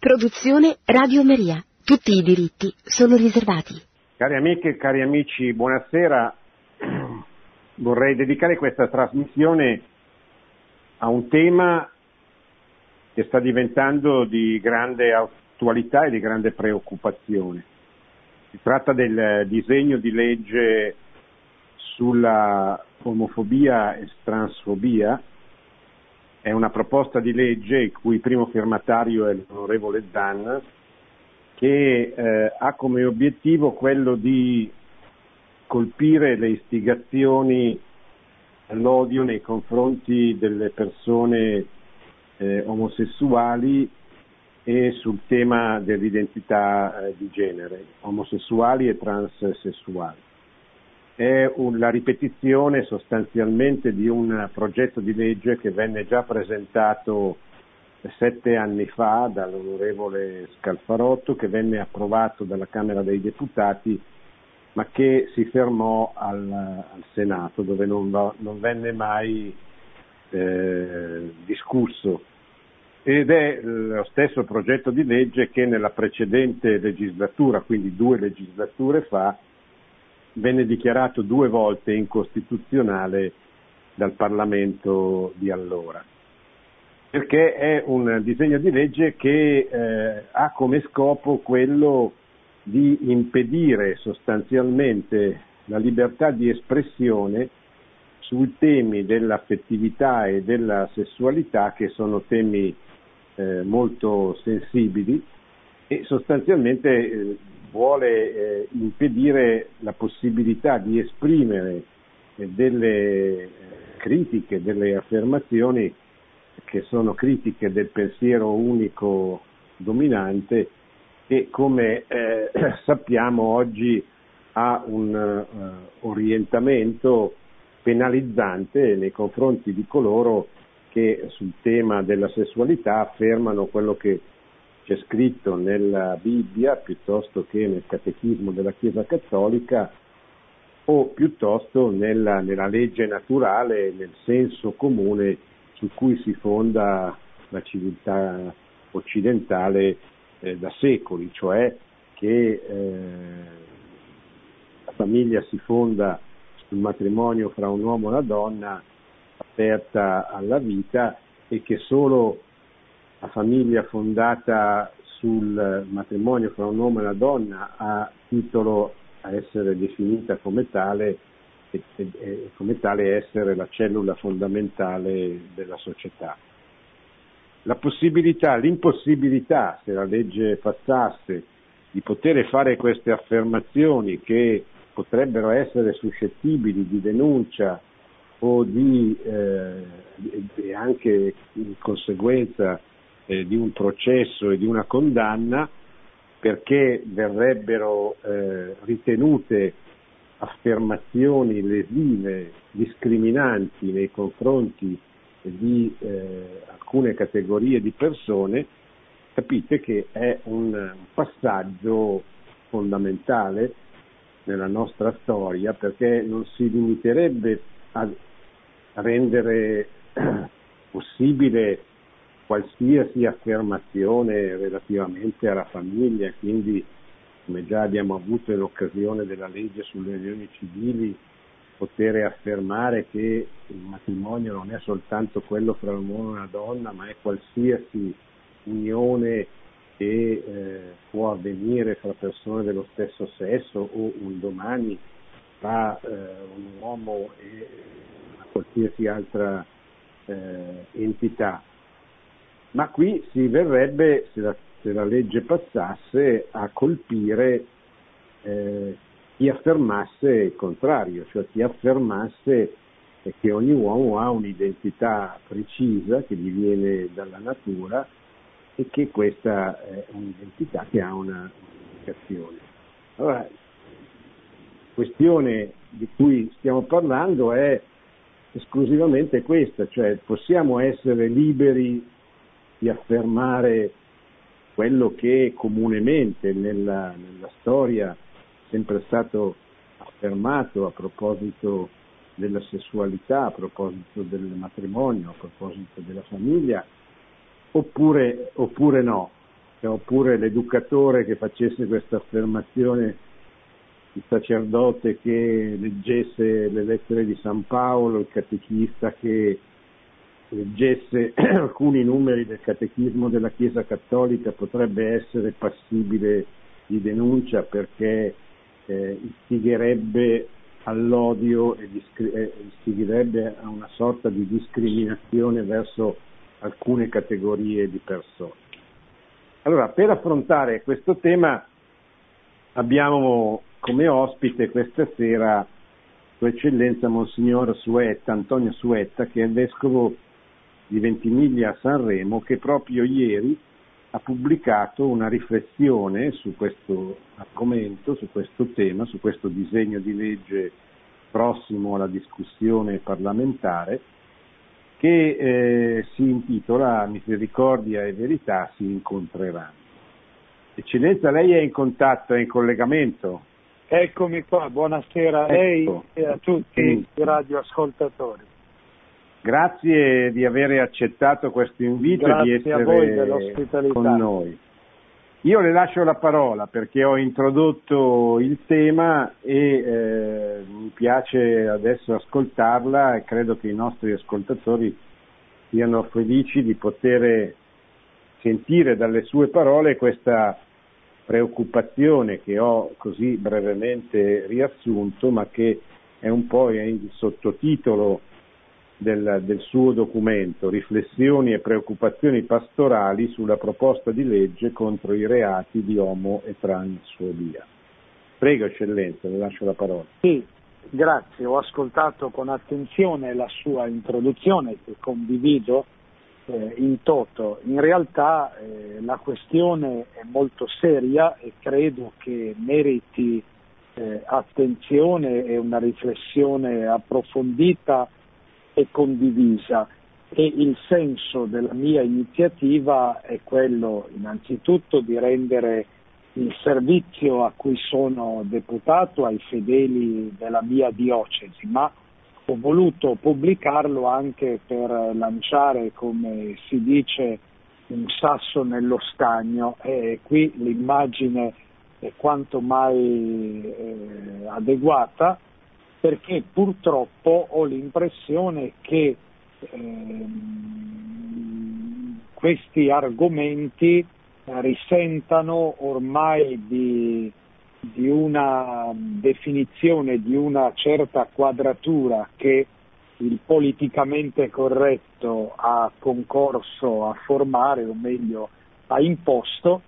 Produzione Radio Maria. Tutti i diritti sono riservati. Cari amiche e cari amici, buonasera. Vorrei dedicare questa trasmissione a un tema che sta diventando di grande attualità e di grande preoccupazione. Si tratta del disegno di legge sulla omofobia e transfobia è una proposta di legge cui primo firmatario è l'onorevole Zan, che eh, ha come obiettivo quello di colpire le istigazioni all'odio nei confronti delle persone eh, omosessuali e sul tema dell'identità eh, di genere, omosessuali e transessuali è un, la ripetizione sostanzialmente di un progetto di legge che venne già presentato sette anni fa dall'onorevole Scalfarotto, che venne approvato dalla Camera dei Deputati, ma che si fermò al, al Senato, dove non, non venne mai eh, discusso. Ed è lo stesso progetto di legge che nella precedente legislatura, quindi due legislature fa, venne dichiarato due volte incostituzionale dal Parlamento di allora, perché è un disegno di legge che eh, ha come scopo quello di impedire sostanzialmente la libertà di espressione sui temi dell'affettività e della sessualità che sono temi eh, molto sensibili e sostanzialmente eh, vuole eh, impedire la possibilità di esprimere eh, delle eh, critiche, delle affermazioni che sono critiche del pensiero unico dominante e come eh, sappiamo oggi ha un uh, orientamento penalizzante nei confronti di coloro che sul tema della sessualità affermano quello che c'è scritto nella Bibbia piuttosto che nel catechismo della Chiesa Cattolica o piuttosto nella, nella legge naturale, nel senso comune su cui si fonda la civiltà occidentale eh, da secoli, cioè che eh, la famiglia si fonda sul matrimonio fra un uomo e una donna aperta alla vita e che solo la famiglia fondata sul matrimonio fra un uomo e una donna ha titolo a essere definita come tale e, come tale essere la cellula fondamentale della società. La possibilità, l'impossibilità, se la legge passasse, di poter fare queste affermazioni che potrebbero essere suscettibili di denuncia o di eh, anche in conseguenza eh, di un processo e di una condanna perché verrebbero eh, ritenute affermazioni lesive, discriminanti nei confronti di eh, alcune categorie di persone, capite che è un passaggio fondamentale nella nostra storia perché non si limiterebbe a rendere possibile qualsiasi affermazione relativamente alla famiglia, quindi come già abbiamo avuto in occasione della legge sulle unioni civili, poter affermare che il matrimonio non è soltanto quello fra un uomo e una donna, ma è qualsiasi unione che eh, può avvenire fra persone dello stesso sesso o un domani tra eh, un uomo e una qualsiasi altra eh, entità ma qui si verrebbe, se la, se la legge passasse, a colpire eh, chi affermasse il contrario, cioè chi affermasse che ogni uomo ha un'identità precisa che gli viene dalla natura e che questa è un'identità che ha una indicazione. Allora, la questione di cui stiamo parlando è esclusivamente questa, cioè possiamo essere liberi di affermare quello che comunemente nella, nella storia è sempre stato affermato a proposito della sessualità, a proposito del matrimonio, a proposito della famiglia, oppure, oppure no. oppure l'educatore che facesse questa affermazione, il sacerdote che leggesse le lettere di San Paolo, il catechista che leggesse alcuni numeri del catechismo della Chiesa Cattolica potrebbe essere passibile di denuncia perché eh, istigherebbe all'odio e eh, istigherebbe a una sorta di discriminazione verso alcune categorie di persone. Allora, per affrontare questo tema abbiamo come ospite questa sera Sua Eccellenza Monsignor Suetta, Antonio Suetta, che è vescovo di Ventimiglia a Sanremo, che proprio ieri ha pubblicato una riflessione su questo argomento, su questo tema, su questo disegno di legge prossimo alla discussione parlamentare, che eh, si intitola Misericordia e Verità si incontreranno. Eccellenza, lei è in contatto, è in collegamento? Eccomi qua, buonasera a ecco. lei e a tutti sì. i radioascoltatori. Grazie di aver accettato questo invito Grazie e di essere con noi. Io le lascio la parola perché ho introdotto il tema e eh, mi piace adesso ascoltarla e credo che i nostri ascoltatori siano felici di poter sentire dalle sue parole questa preoccupazione che ho così brevemente riassunto ma che è un po' il sottotitolo del, del, suo documento, Riflessioni e preoccupazioni pastorali sulla proposta di legge contro i reati di omo e transfobia. Prego Eccellenza, le lascio la parola. Sì, grazie, ho ascoltato con attenzione la sua introduzione che condivido eh, in toto. In realtà eh, la questione è molto seria e credo che meriti eh, attenzione e una riflessione approfondita e condivisa. E il senso della mia iniziativa è quello innanzitutto di rendere il servizio a cui sono deputato ai fedeli della mia diocesi, ma ho voluto pubblicarlo anche per lanciare, come si dice, un sasso nello stagno. E qui l'immagine è quanto mai eh, adeguata perché purtroppo ho l'impressione che ehm, questi argomenti risentano ormai di, di una definizione, di una certa quadratura che il politicamente corretto ha concorso a formare, o meglio ha imposto,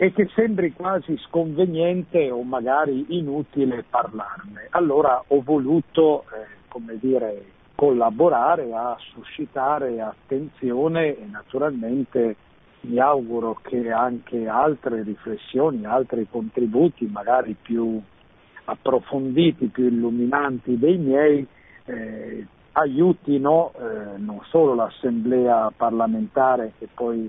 e che sembri quasi sconveniente o magari inutile parlarne. Allora ho voluto, eh, dire, collaborare a suscitare attenzione e naturalmente mi auguro che anche altre riflessioni, altri contributi magari più approfonditi, più illuminanti dei miei eh, aiutino eh, non solo l'Assemblea parlamentare che poi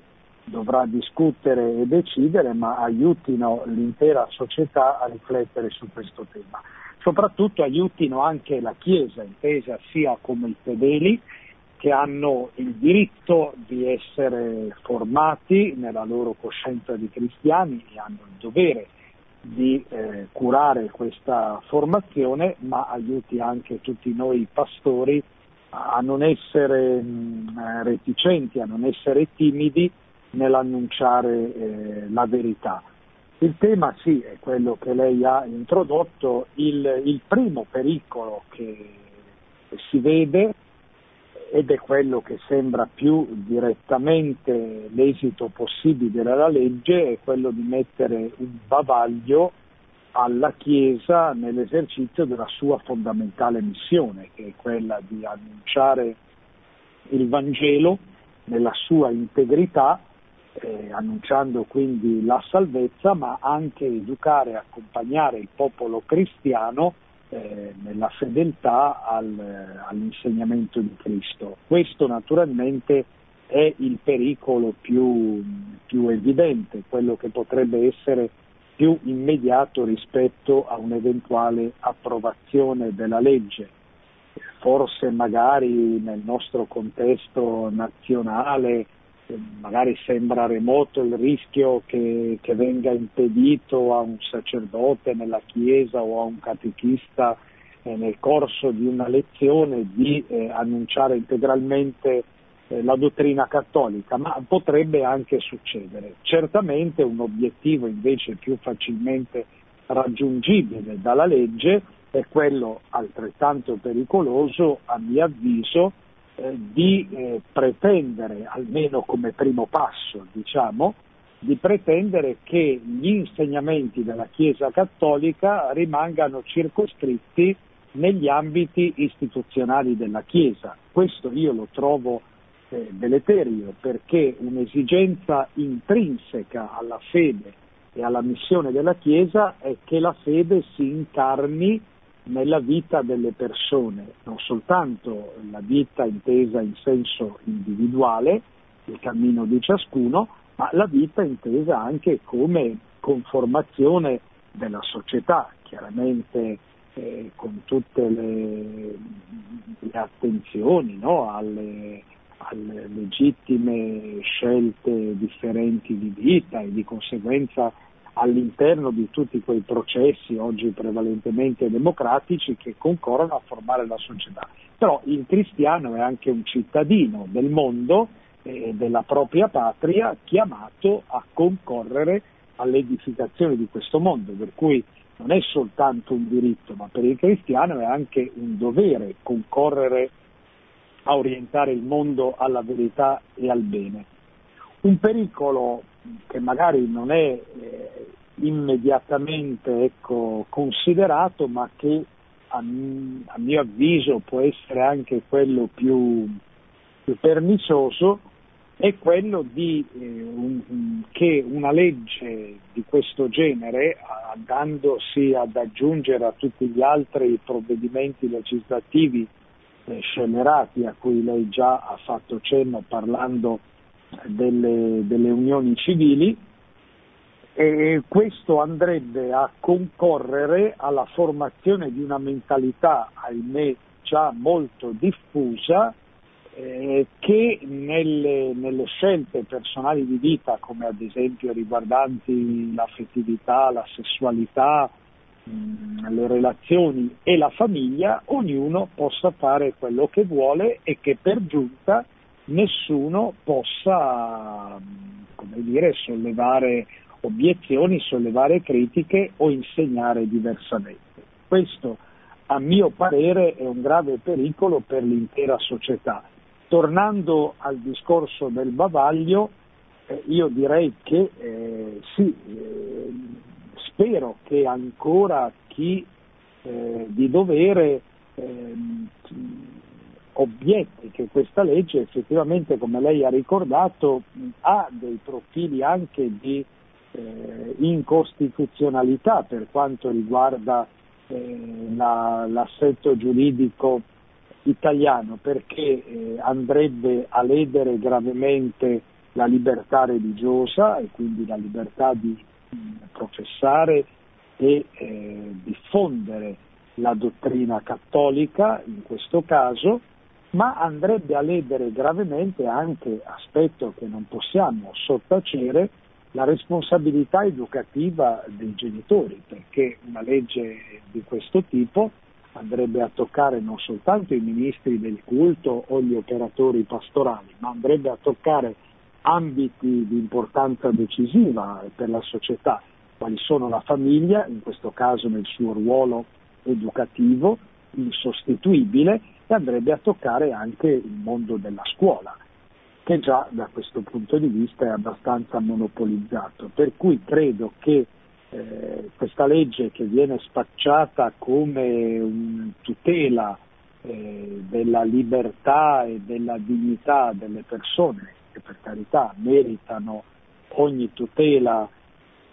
dovrà discutere e decidere, ma aiutino l'intera società a riflettere su questo tema. Soprattutto aiutino anche la Chiesa, intesa sia come i fedeli, che hanno il diritto di essere formati nella loro coscienza di cristiani e hanno il dovere di eh, curare questa formazione, ma aiuti anche tutti noi pastori a non essere mh, mm, reticenti, a non essere timidi nell'annunciare eh, la verità. Il tema sì è quello che lei ha introdotto, il, il primo pericolo che si vede ed è quello che sembra più direttamente l'esito possibile della legge, è quello di mettere un bavaglio alla Chiesa nell'esercizio della sua fondamentale missione, che è quella di annunciare il Vangelo nella sua integrità eh, annunciando quindi la salvezza, ma anche educare e accompagnare il popolo cristiano eh, nella fedeltà al, all'insegnamento di Cristo. Questo naturalmente è il pericolo più, più evidente, quello che potrebbe essere più immediato rispetto a un'eventuale approvazione della legge. Forse magari nel nostro contesto nazionale magari sembra remoto il rischio che, che, venga impedito a un sacerdote nella chiesa o a un catechista eh, nel corso di una lezione di eh, annunciare integralmente eh, la dottrina cattolica, ma potrebbe anche succedere. Certamente un obiettivo invece più facilmente raggiungibile dalla legge è quello altrettanto pericoloso, a mio avviso, eh, di eh, pretendere, almeno come primo passo, diciamo, di pretendere che gli insegnamenti della Chiesa Cattolica rimangano circoscritti negli ambiti istituzionali della Chiesa. Questo io lo trovo eh, deleterio perché un'esigenza intrinseca alla fede e alla missione della Chiesa è che la fede si incarni nella vita delle persone, non soltanto la vita intesa in senso individuale, il cammino di ciascuno, ma la vita intesa anche come conformazione della società, chiaramente eh, con tutte le, le attenzioni no? alle, alle legittime scelte differenti di vita e di conseguenza all'interno di tutti quei processi oggi prevalentemente democratici che concorrono a formare la società. Però il cristiano è anche un cittadino del mondo e della propria patria chiamato a concorrere all'edificazione di questo mondo, per cui non è soltanto un diritto, ma per il cristiano è anche un dovere concorrere a orientare il mondo alla verità e al bene. Un pericolo che magari non è eh, immediatamente ecco, considerato, ma che a, a, mio avviso può essere anche quello più, più pernicioso, è quello di, eh, un, che una legge di questo genere, andandosi ad aggiungere a tutti gli altri provvedimenti legislativi eh, scelerati a cui lei già ha fatto cenno parlando delle, delle unioni civili, e questo andrebbe a concorrere alla formazione di una mentalità, ahimè, già molto diffusa, eh, che nelle, nelle, scelte personali di vita, come ad esempio riguardanti l'affettività, la sessualità, mh, mm, le relazioni e la famiglia, ognuno possa fare quello che vuole e che per giunta nessuno possa dire, sollevare obiezioni, sollevare critiche o insegnare diversamente. Questo, a mio parere, è un grave pericolo per l'intera società. Tornando al discorso del bavaglio, eh, io direi che eh, sì, eh, spero che ancora chi eh, di dovere ehm, obietti che questa legge effettivamente, come lei ha ricordato, ha dei profili anche di eh, incostituzionalità per quanto riguarda eh, la, l'assetto giuridico italiano, perché eh, andrebbe a ledere gravemente la libertà religiosa e quindi la libertà di mh, professare e eh, diffondere la dottrina cattolica in questo caso, ma andrebbe a ledere gravemente anche, aspetto che non possiamo sottacere, la responsabilità educativa dei genitori, perché una legge di questo tipo andrebbe a toccare non soltanto i ministri del culto o gli operatori pastorali, ma andrebbe a toccare ambiti di importanza decisiva per la società, quali sono la famiglia, in questo caso nel suo ruolo educativo, insostituibile, e andrebbe a toccare anche il mondo della scuola che già da questo punto di vista è abbastanza monopolizzato. Per cui credo che eh, questa legge che viene spacciata come un tutela eh, della libertà e della dignità delle persone, che per carità meritano ogni tutela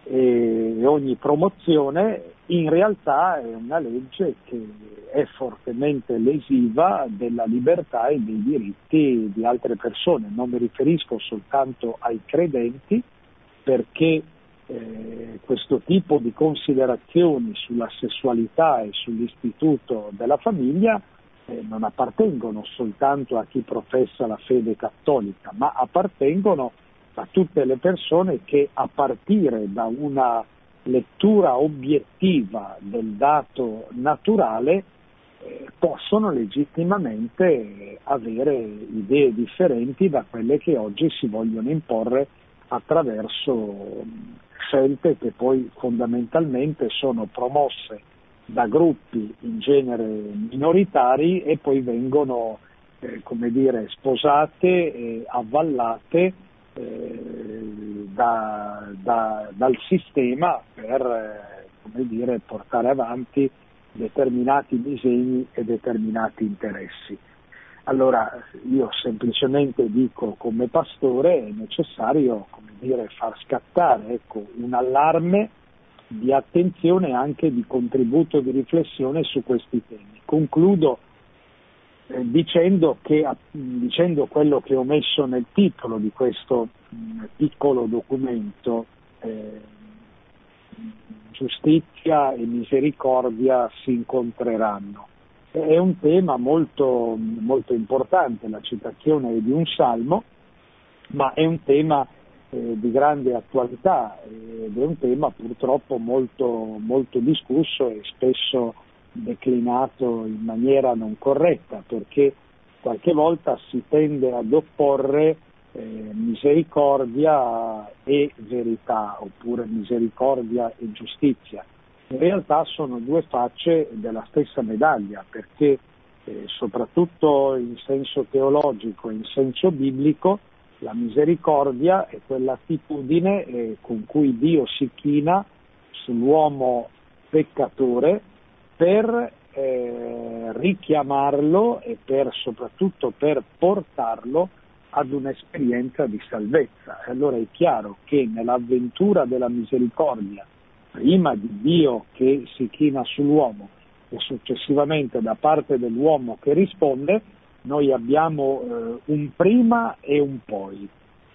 e ogni promozione, in realtà è una legge che è fortemente lesiva della libertà e dei diritti di altre persone. Non mi riferisco soltanto ai credenti, perché eh, questo tipo di considerazioni sulla sessualità e sull'istituto della famiglia eh, non appartengono soltanto a chi professa la fede cattolica, ma appartengono a tutte le persone che a partire da una lettura obiettiva del dato naturale eh, possono legittimamente avere idee differenti da quelle che oggi si vogliono imporre attraverso scelte che poi fondamentalmente sono promosse da gruppi in genere minoritari e poi vengono eh, come dire, sposate e avvallate da, da, dal sistema per eh, dire, portare avanti determinati disegni e determinati interessi. Allora io semplicemente dico come pastore è necessario dire, far scattare ecco, un allarme di attenzione e anche di contributo di riflessione su questi temi. Concludo eh, dicendo, che, dicendo, quello che ho messo nel titolo di questo mm, piccolo documento, eh, giustizia e misericordia si incontreranno. È un tema molto, molto importante, la citazione è di un salmo, ma è un tema eh, di grande attualità ed è un tema purtroppo molto, molto discusso e spesso declinato in maniera non corretta perché qualche volta si tende ad opporre eh, misericordia e verità oppure misericordia e giustizia. In realtà sono due facce della stessa medaglia perché eh, soprattutto in senso teologico in senso biblico la misericordia è quell'attitudine eh, con cui Dio si china sull'uomo peccatore per eh, richiamarlo e per, soprattutto per portarlo ad un'esperienza di salvezza. E allora è chiaro che nell'avventura della misericordia, prima di Dio che si china sull'uomo e successivamente da parte dell'uomo che risponde, noi abbiamo eh, un prima e un poi.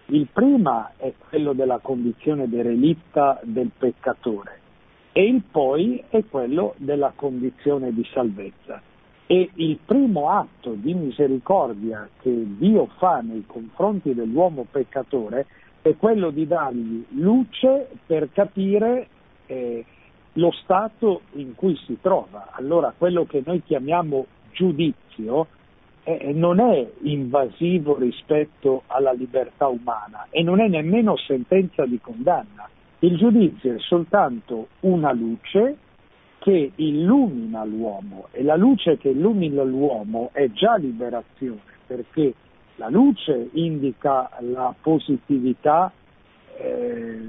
Il prima è quello della condizione derelitta del peccatore e il poi è quello della condizione di salvezza. E il primo atto di misericordia che Dio fa nei confronti dell'uomo peccatore è quello di dargli luce per capire eh, lo stato in cui si trova. Allora quello che noi chiamiamo giudizio eh, non è invasivo rispetto alla libertà umana e non è nemmeno sentenza di condanna. Il giudizio è soltanto una luce che illumina l'uomo e la luce che illumina l'uomo è già liberazione perché la luce indica la positività eh,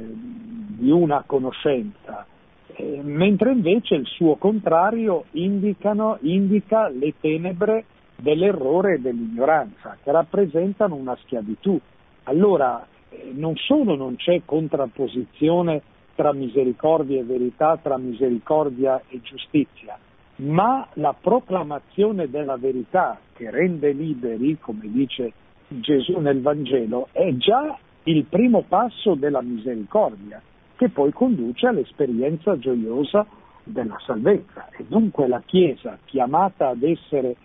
di una conoscenza, eh, mentre invece il suo contrario indicano, indica le tenebre dell'errore e dell'ignoranza, che rappresentano una schiavitù. Allora, non solo non c'è contrapposizione tra misericordia e verità, tra misericordia e giustizia, ma la proclamazione della verità che rende liberi, come dice Gesù nel Vangelo, è già il primo passo della misericordia, che poi conduce all'esperienza gioiosa della salvezza. E dunque la Chiesa, chiamata ad essere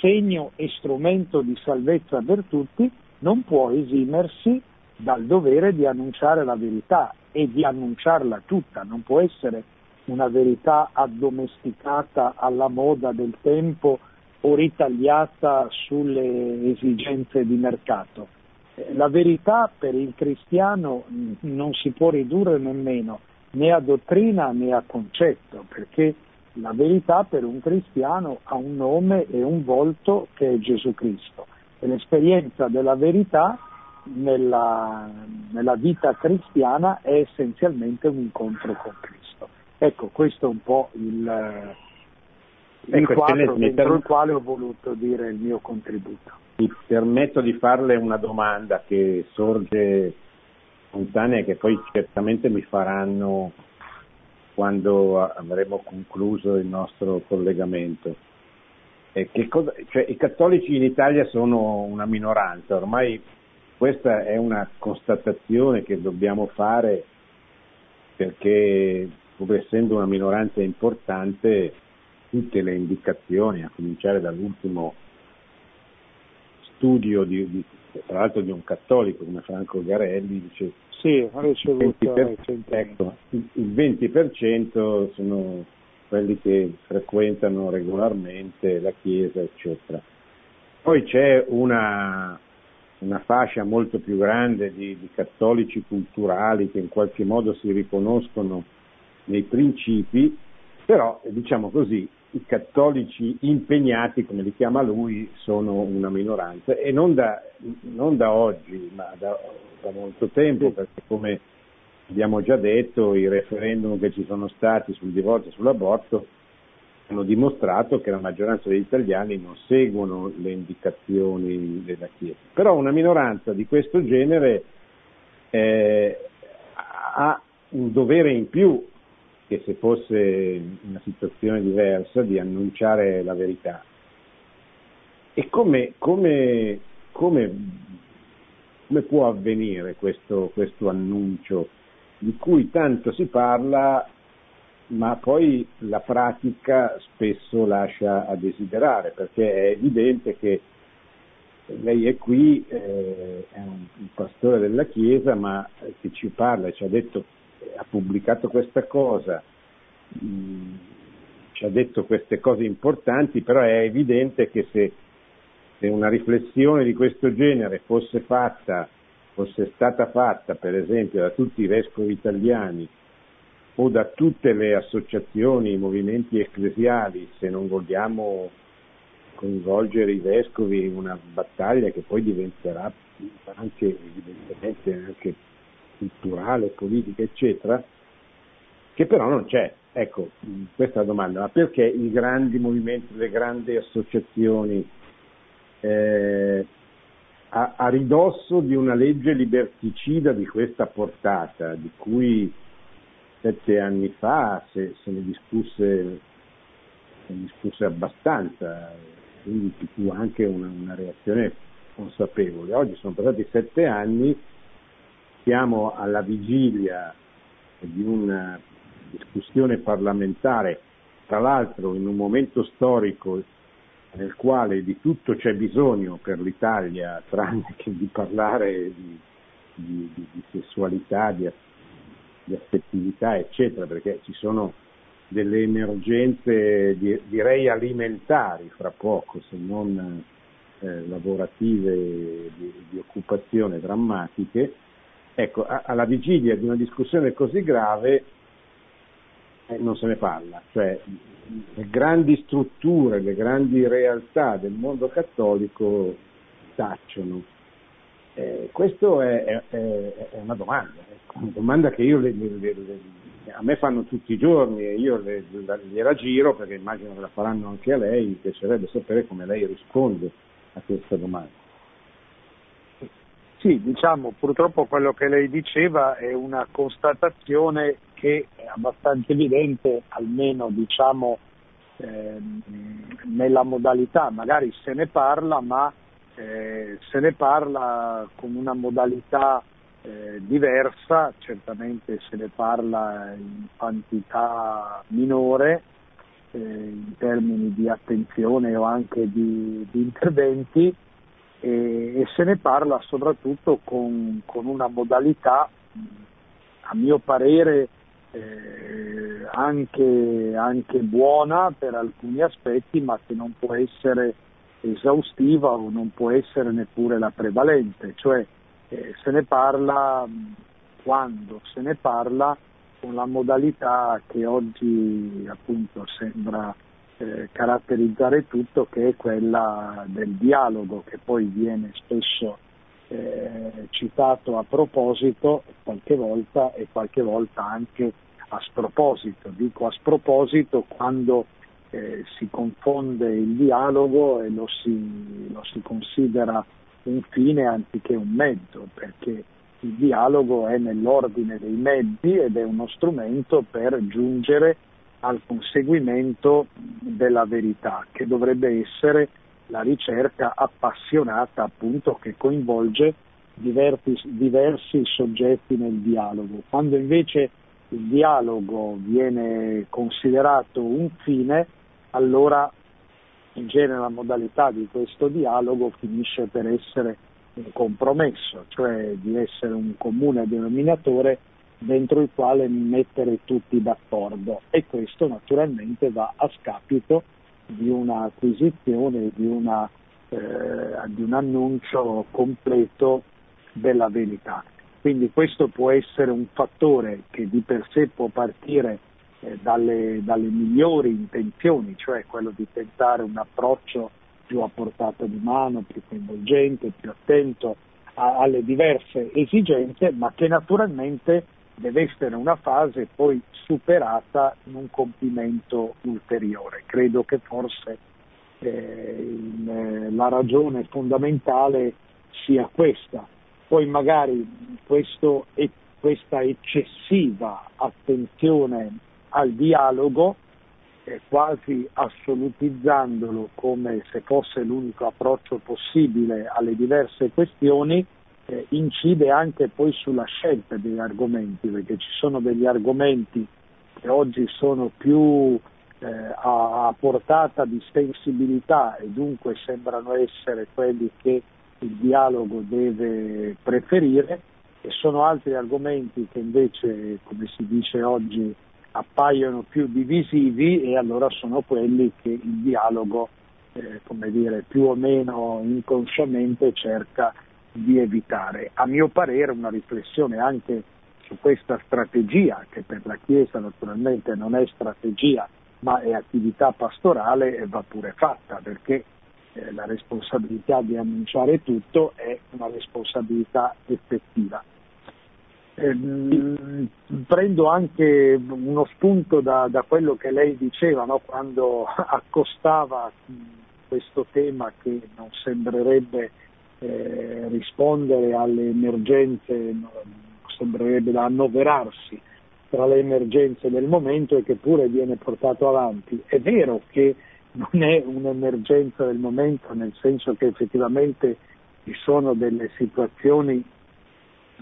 segno e strumento di salvezza per tutti, non può esimersi dal dovere di annunciare la verità e di annunciarla tutta, non può essere una verità addomesticata alla moda del tempo o ritagliata sulle esigenze di mercato. Eh, la verità per il cristiano non si può ridurre nemmeno né a dottrina né a concetto, perché la verità per un cristiano ha un nome e un volto che è Gesù Cristo e l'esperienza della verità nella, nella vita cristiana è essenzialmente un incontro con Cristo. Ecco, questo è un po' il, il ecco, quadro dentro per... il quale ho voluto dire il mio contributo. Mi permetto di farle una domanda che sorge spontanea e che poi certamente mi faranno quando avremo concluso il nostro collegamento. Cosa, cioè, I cattolici in Italia sono una minoranza, ormai questa è una constatazione che dobbiamo fare perché pur essendo una minoranza importante tutte le indicazioni, a cominciare dall'ultimo studio di, di, tra l'altro di un cattolico come Franco Garelli, dice sì, ricevuto per, ecco, il 20% sono quelli che frequentano regolarmente la Chiesa, eccetera. Poi c'è una, una fascia molto più grande di, di, cattolici culturali che in qualche modo si riconoscono nei principi, però diciamo così, i cattolici impegnati, come li chiama lui, sono una minoranza. E non da, non da oggi, ma da, da molto tempo, perché come abbiamo già detto, i referendum che ci sono stati sul divorzio e sull'aborto hanno dimostrato che la maggioranza degli italiani non seguono le indicazioni della Chiesa. Però una minoranza di questo genere eh, ha un dovere in più che se fosse una situazione diversa di annunciare la verità. E come, come, come, come può avvenire questo, questo annuncio di cui tanto si parla ma poi la pratica spesso lascia a desiderare perché è evidente che lei è qui, eh, è un, pastore della Chiesa, ma che ci parla, ci ha detto, ha pubblicato questa cosa, mm, ci ha detto queste cose importanti, però è evidente che se, se una riflessione di questo genere fosse fatta, fosse stata fatta per esempio da tutti i vescovi italiani o da tutte le associazioni, i movimenti ecclesiali, se non vogliamo coinvolgere i vescovi in una battaglia che poi diventerà anche evidentemente anche culturale, politica, eccetera, che però non c'è. Ecco, questa è la domanda, ma perché i grandi movimenti, le grandi associazioni eh, a, a ridosso di una legge liberticida di questa portata, di cui sette anni fa se, se ne, discusse, se ne discusse abbastanza, quindi ci fu anche una, una reazione consapevole. Oggi sono passati sette anni, siamo alla vigilia di una discussione parlamentare, tra l'altro in un momento storico nel quale di tutto c'è bisogno per l'Italia, tranne che di parlare di, di, di, di sessualità, di, di affettività, eccetera, perché ci sono delle emergenze direi alimentari fra poco, se non eh, lavorative di, di, occupazione drammatiche. Ecco, a, alla vigilia di una discussione così grave eh, non se ne parla, cioè le grandi strutture, le grandi realtà del mondo cattolico tacciono eh, questa è, è, è, una domanda, una domanda che io le, le, le, a me fanno tutti i giorni e io gliela giro perché immagino che la faranno anche a lei, mi piacerebbe sapere come lei risponde a questa domanda. Sì, diciamo, purtroppo quello che lei diceva è una constatazione che è abbastanza evidente, almeno diciamo, eh, nella modalità, magari se ne parla, ma eh, se ne parla con una modalità eh, diversa, certamente se ne parla in quantità minore eh, in termini di attenzione o anche di, di interventi e, e, se ne parla soprattutto con, con una modalità, a mio parere, eh, anche, anche buona per alcuni aspetti, ma che non può essere esaustiva o non può essere neppure la prevalente, cioè eh, se ne parla quando se ne parla con la modalità che oggi appunto sembra eh, caratterizzare tutto, che è quella del dialogo, che poi viene spesso eh, citato a proposito qualche volta e qualche volta anche a sproposito. Dico a sproposito quando eh, si confonde il dialogo e lo si, lo si considera un fine anziché un mezzo, perché il dialogo è nell'ordine dei mezzi ed è uno strumento per giungere al conseguimento della verità, che dovrebbe essere la ricerca appassionata appunto che coinvolge diversi, diversi soggetti nel dialogo. Quando invece il dialogo viene considerato un fine, allora in genere la modalità di questo dialogo finisce per essere un compromesso, cioè di essere un comune denominatore dentro il quale mettere tutti d'accordo e questo naturalmente va a scapito di un'acquisizione, di, una, eh, di un annuncio completo della verità. Quindi questo può essere un fattore che di per sé può partire dalle, dalle, migliori intenzioni, cioè quello di tentare un approccio più a portata di mano, più coinvolgente, più attento a, alle diverse esigenze, ma che naturalmente deve essere una fase poi superata in un compimento ulteriore. Credo che forse eh, in, eh, la ragione fondamentale sia questa. Poi magari questo, questa eccessiva attenzione al dialogo, eh, quasi assolutizzandolo come se fosse l'unico approccio possibile alle diverse questioni, eh, incide anche poi sulla scelta degli argomenti, perché ci sono degli argomenti che oggi sono più eh, a, a, portata di sensibilità e dunque sembrano essere quelli che il dialogo deve preferire e sono altri argomenti che invece, come si dice oggi, appaiono più divisivi e allora sono quelli che il dialogo, eh, come dire, più o meno inconsciamente cerca di evitare. A mio parere una riflessione anche su questa strategia, che per la Chiesa naturalmente non è strategia ma è attività pastorale, va pure fatta perché eh, la responsabilità di annunciare tutto è una responsabilità effettiva. Eh, prendo anche uno spunto da, da, quello che lei diceva no? quando accostava questo tema che non sembrerebbe eh, rispondere alle emergenze, sembrerebbe da annoverarsi tra le emergenze del momento e che pure viene portato avanti. È vero che non è un'emergenza del momento, nel senso che effettivamente ci sono delle situazioni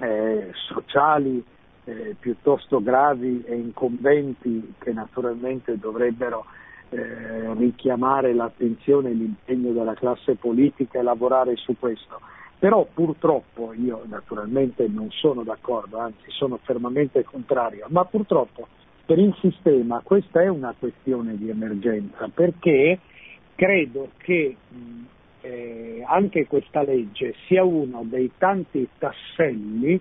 eh, sociali eh, piuttosto gravi e incombenti che naturalmente dovrebbero eh, richiamare l'attenzione e l'impegno della classe politica e lavorare su questo. Però purtroppo io naturalmente non sono d'accordo, anzi sono fermamente contrario, ma purtroppo per il sistema questa è una questione di emergenza perché credo che eh, anche questa legge sia uno dei tanti tasselli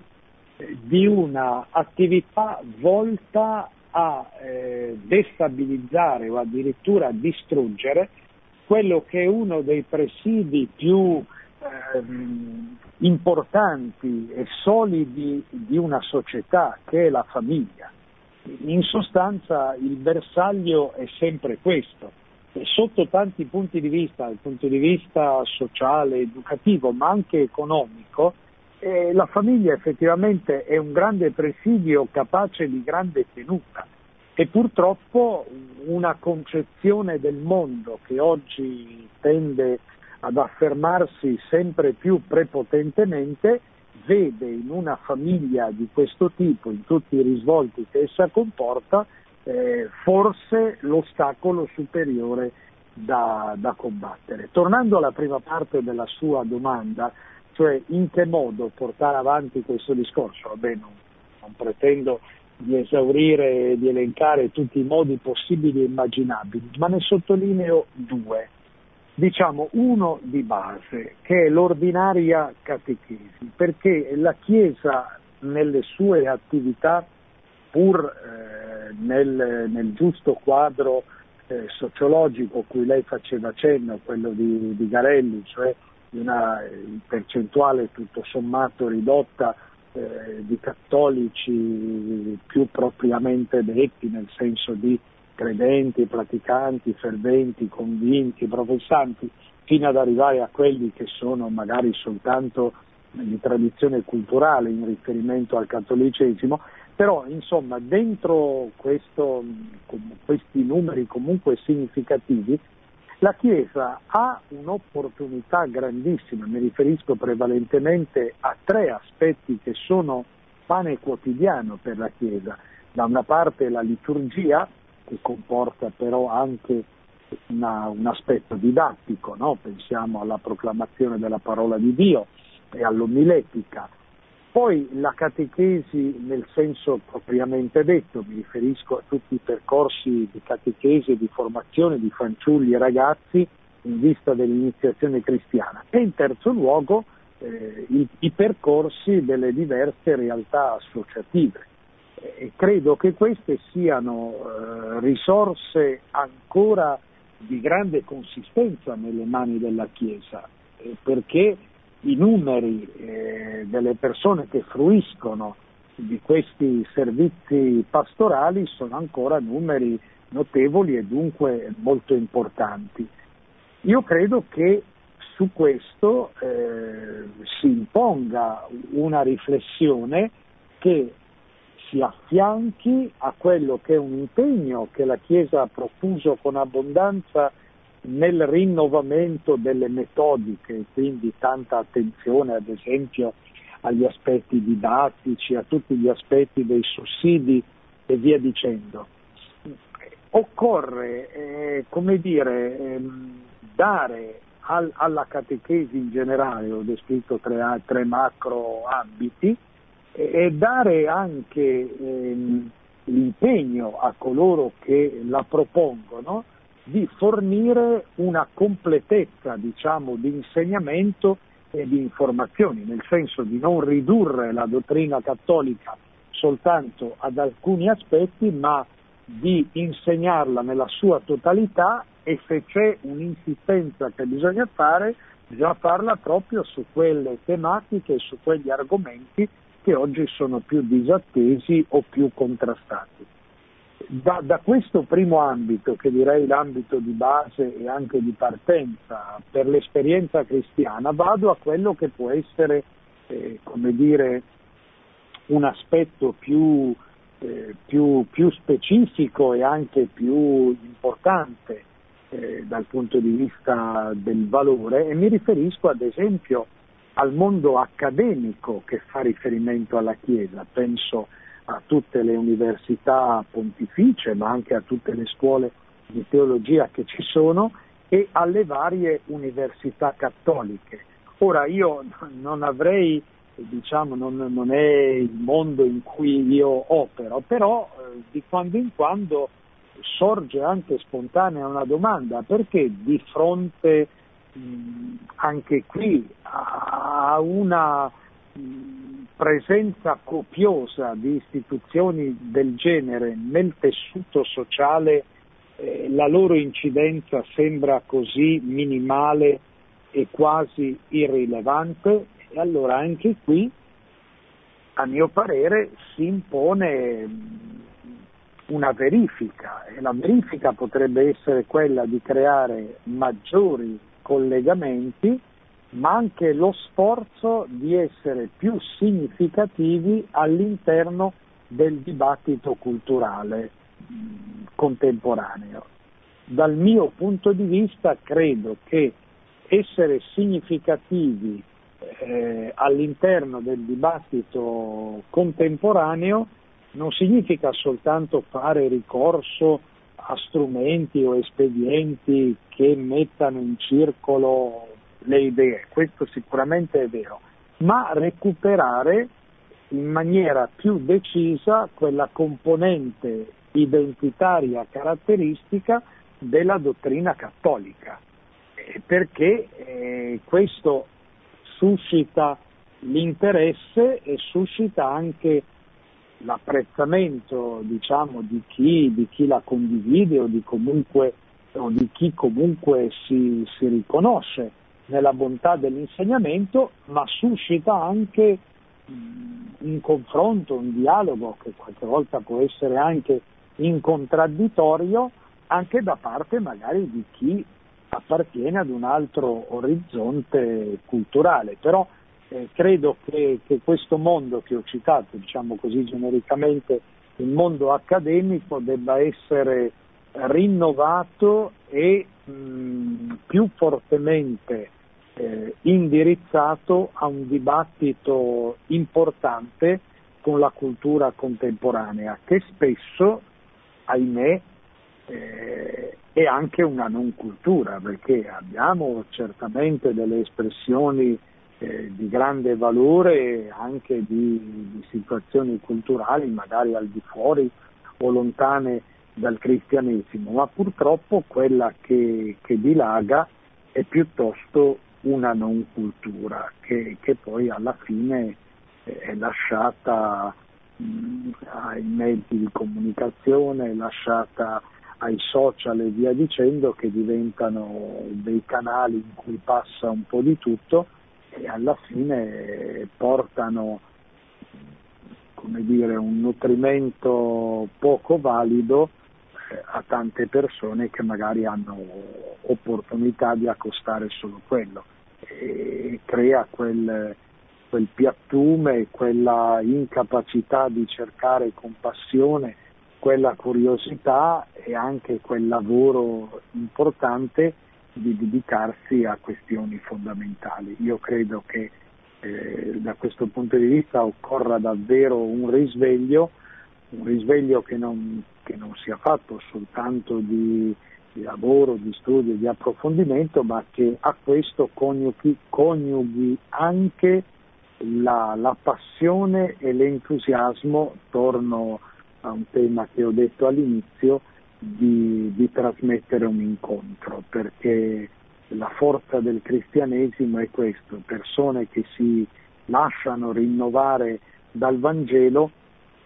eh, di un'attività volta a eh, destabilizzare o addirittura a distruggere quello che è uno dei presidi più ehm, importanti e solidi di una società, che è la famiglia. In sostanza il bersaglio è sempre questo sotto tanti punti di vista, dal punto di vista sociale, educativo, ma anche economico, eh, la famiglia effettivamente è un grande presidio capace di grande tenuta. E purtroppo una concezione del mondo che oggi tende ad affermarsi sempre più prepotentemente vede in una famiglia di questo tipo, in tutti i risvolti che essa comporta, eh, forse l'ostacolo superiore da, da, combattere. Tornando alla prima parte della sua domanda, cioè in che modo portare avanti questo discorso, vabbè non, non pretendo di esaurire e di elencare tutti i modi possibili e immaginabili, ma ne sottolineo due. Diciamo uno di base, che è l'ordinaria catechesi, perché la Chiesa nelle sue attività, pur eh, nel, nel giusto quadro eh, sociologico cui lei faceva cenno, quello di, di Garelli, cioè una percentuale tutto sommato ridotta eh, di cattolici più propriamente detti, nel senso di credenti, praticanti, ferventi, convinti, professanti, fino ad arrivare a quelli che sono magari soltanto di tradizione culturale in riferimento al cattolicesimo, però insomma dentro questo, questi numeri comunque significativi la Chiesa ha un'opportunità grandissima, mi riferisco prevalentemente a tre aspetti che sono pane quotidiano per la Chiesa. Da una parte la liturgia, che comporta però anche una, un aspetto didattico, no? pensiamo alla proclamazione della parola di Dio e all'omiletica. Poi la catechesi nel senso propriamente detto, mi riferisco a tutti i percorsi di catechesi e di formazione di fanciulli e ragazzi in vista dell'iniziazione cristiana e in terzo luogo eh, i, i, percorsi delle diverse realtà associative. E credo che queste siano eh, risorse ancora di grande consistenza nelle mani della Chiesa, eh, perché i numeri eh, delle persone che fruiscono di questi servizi pastorali sono ancora numeri notevoli e dunque molto importanti. Io credo che su questo eh, si imponga una riflessione che si affianchi a quello che è un impegno che la Chiesa ha profuso con abbondanza nel rinnovamento delle metodiche, quindi tanta attenzione ad esempio agli aspetti didattici, a tutti gli aspetti dei sussidi e via dicendo. Occorre, eh, come dire, ehm, dare al, alla catechesi in generale, ho descritto tre, tre macro ambiti, e dare anche ehm, l'impegno a coloro che la propongono di fornire una completezza diciamo, di insegnamento e di informazioni, nel senso di non ridurre la dottrina cattolica soltanto ad alcuni aspetti, ma di insegnarla nella sua totalità e se c'è un'insistenza che bisogna fare, bisogna farla proprio su quelle tematiche e su quegli argomenti che oggi sono più disattesi o più contrastati. Da, da, questo primo ambito, che direi l'ambito di base e anche di partenza per l'esperienza cristiana, vado a quello che può essere, eh, come dire, un aspetto più, eh, più, più, specifico e anche più importante eh, dal punto di vista del valore. E mi riferisco ad esempio al mondo accademico che fa riferimento alla Chiesa, penso tutte le università pontificie, ma anche a tutte le scuole di teologia che ci sono e alle varie università cattoliche. Ora io non avrei, diciamo, non, non è il mondo in cui io opero, però eh, di quando in quando sorge anche spontanea una domanda, perché di fronte mh, anche qui a una presenza copiosa di istituzioni del genere nel tessuto sociale, eh, la loro incidenza sembra così minimale e quasi irrilevante e allora anche qui, a mio parere, si impone una verifica e la verifica potrebbe essere quella di creare maggiori collegamenti ma anche lo sforzo di essere più significativi all'interno del dibattito culturale contemporaneo. Dal mio punto di vista credo che essere significativi eh, all'interno del dibattito contemporaneo non significa soltanto fare ricorso a strumenti o espedienti che mettano in circolo le idee, questo sicuramente è vero, ma recuperare in maniera più decisa quella componente identitaria caratteristica della dottrina cattolica, eh, perché eh, questo suscita l'interesse e suscita anche l'apprezzamento diciamo, di, chi, di, chi, la condivide o di, comunque, o di chi comunque si, si riconosce nella bontà dell'insegnamento, ma suscita anche un confronto, un dialogo che qualche volta può essere anche in contraddittorio anche da parte magari di chi appartiene ad un altro orizzonte culturale. Però eh, credo che, che, questo mondo che ho citato, diciamo così genericamente, il mondo accademico debba essere rinnovato e mh, più fortemente eh, indirizzato a un dibattito importante con la cultura contemporanea che spesso, ahimè, eh, e anche una non cultura, perché abbiamo certamente delle espressioni eh, di grande valore anche di, di, situazioni culturali, magari al di fuori o lontane dal cristianesimo, ma purtroppo quella che, che dilaga è piuttosto una non cultura che, che poi alla fine è lasciata mh, ai mezzi di comunicazione, è lasciata ai social e via dicendo che diventano dei canali in cui passa un po' di tutto e alla fine portano come dire, un nutrimento poco valido eh, a tante persone che magari hanno opportunità di accostare solo quello e crea quel, quel piattume, quella incapacità di cercare compassione, quella curiosità e anche quel lavoro importante di dedicarsi a questioni fondamentali. Io credo che eh, da questo punto di vista occorra davvero un risveglio, un risveglio che non, che non sia fatto soltanto di, di, lavoro, di studio, di approfondimento, ma che a questo coniughi, coniughi anche la, la, passione e l'entusiasmo, torno a un tema che ho detto all'inizio, di, di trasmettere un incontro, perché la forza del cristianesimo è questo, persone che si lasciano rinnovare dal Vangelo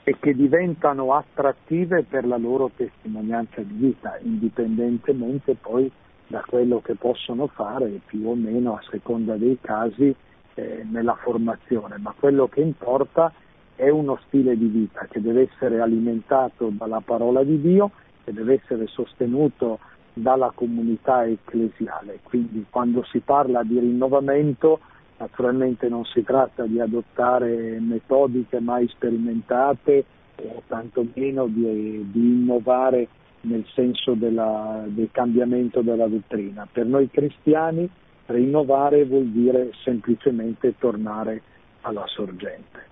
e che diventano attrattive per la loro testimonianza di vita, indipendentemente poi da quello che possono fare più o meno a seconda dei casi eh, nella formazione, ma quello che importa è uno stile di vita che deve essere alimentato dalla parola di Dio che deve essere sostenuto dalla comunità ecclesiale. Quindi quando si parla di rinnovamento naturalmente non si tratta di adottare metodiche mai sperimentate o tantomeno di, di innovare nel senso della, del cambiamento della dottrina. Per noi cristiani rinnovare vuol dire semplicemente tornare alla sorgente.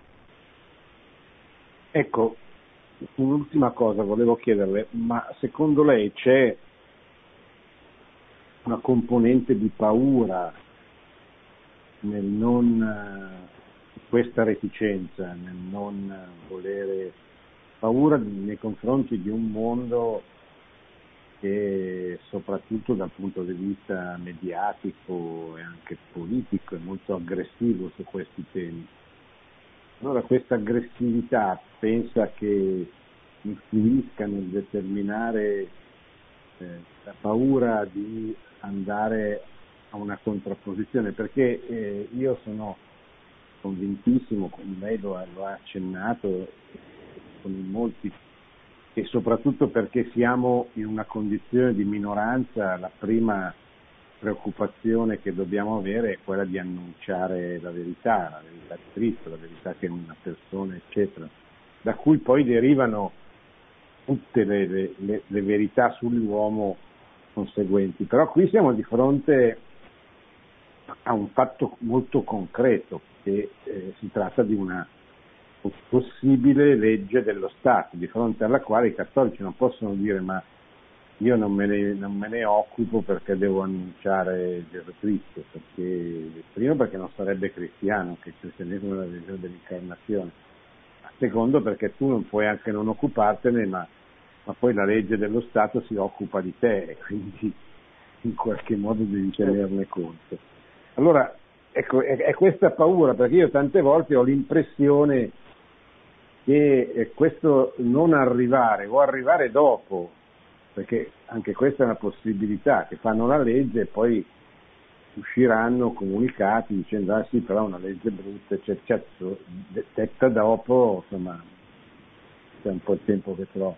Ecco, un'ultima cosa volevo chiederle, ma secondo lei c'è una componente di paura nel non questa reticenza, nel non volere paura nei confronti di un mondo che soprattutto dal punto di vista mediatico e anche politico è molto aggressivo su questi temi. Allora questa aggressività pensa che influisca nel determinare eh, la paura di andare a una contrapposizione, perché eh, io sono convintissimo, come lei lo ha, lo ha accennato, con molti, e soprattutto perché siamo in una condizione di minoranza, la prima preoccupazione che dobbiamo avere è quella di annunciare la verità, la verità di Cristo, la verità che è una persona, eccetera, da cui poi derivano tutte le, le, le verità sull'uomo conseguenti. Però qui siamo di fronte a un fatto molto concreto, che eh, si tratta di una possibile legge dello Stato, di fronte alla quale i cattolici non possono dire ma io non me, ne, non me ne, occupo perché devo annunciare Gesù Cristo, perché, primo perché non sarebbe cristiano, che il cristianesimo è la religione dell'incarnazione, secondo perché tu non puoi anche non occupartene, ma, ma, poi la legge dello Stato si occupa di te e quindi in qualche modo devi tenerne conto. Allora, ecco, è, è questa paura, perché io tante volte ho l'impressione che eh, questo non arrivare o arrivare dopo perché anche questa è una possibilità, che fanno la legge e poi usciranno comunicati dicendo ah sì però è una legge brutta, eccetera, certo, detta dopo, insomma, c'è un po' il tempo che trovo.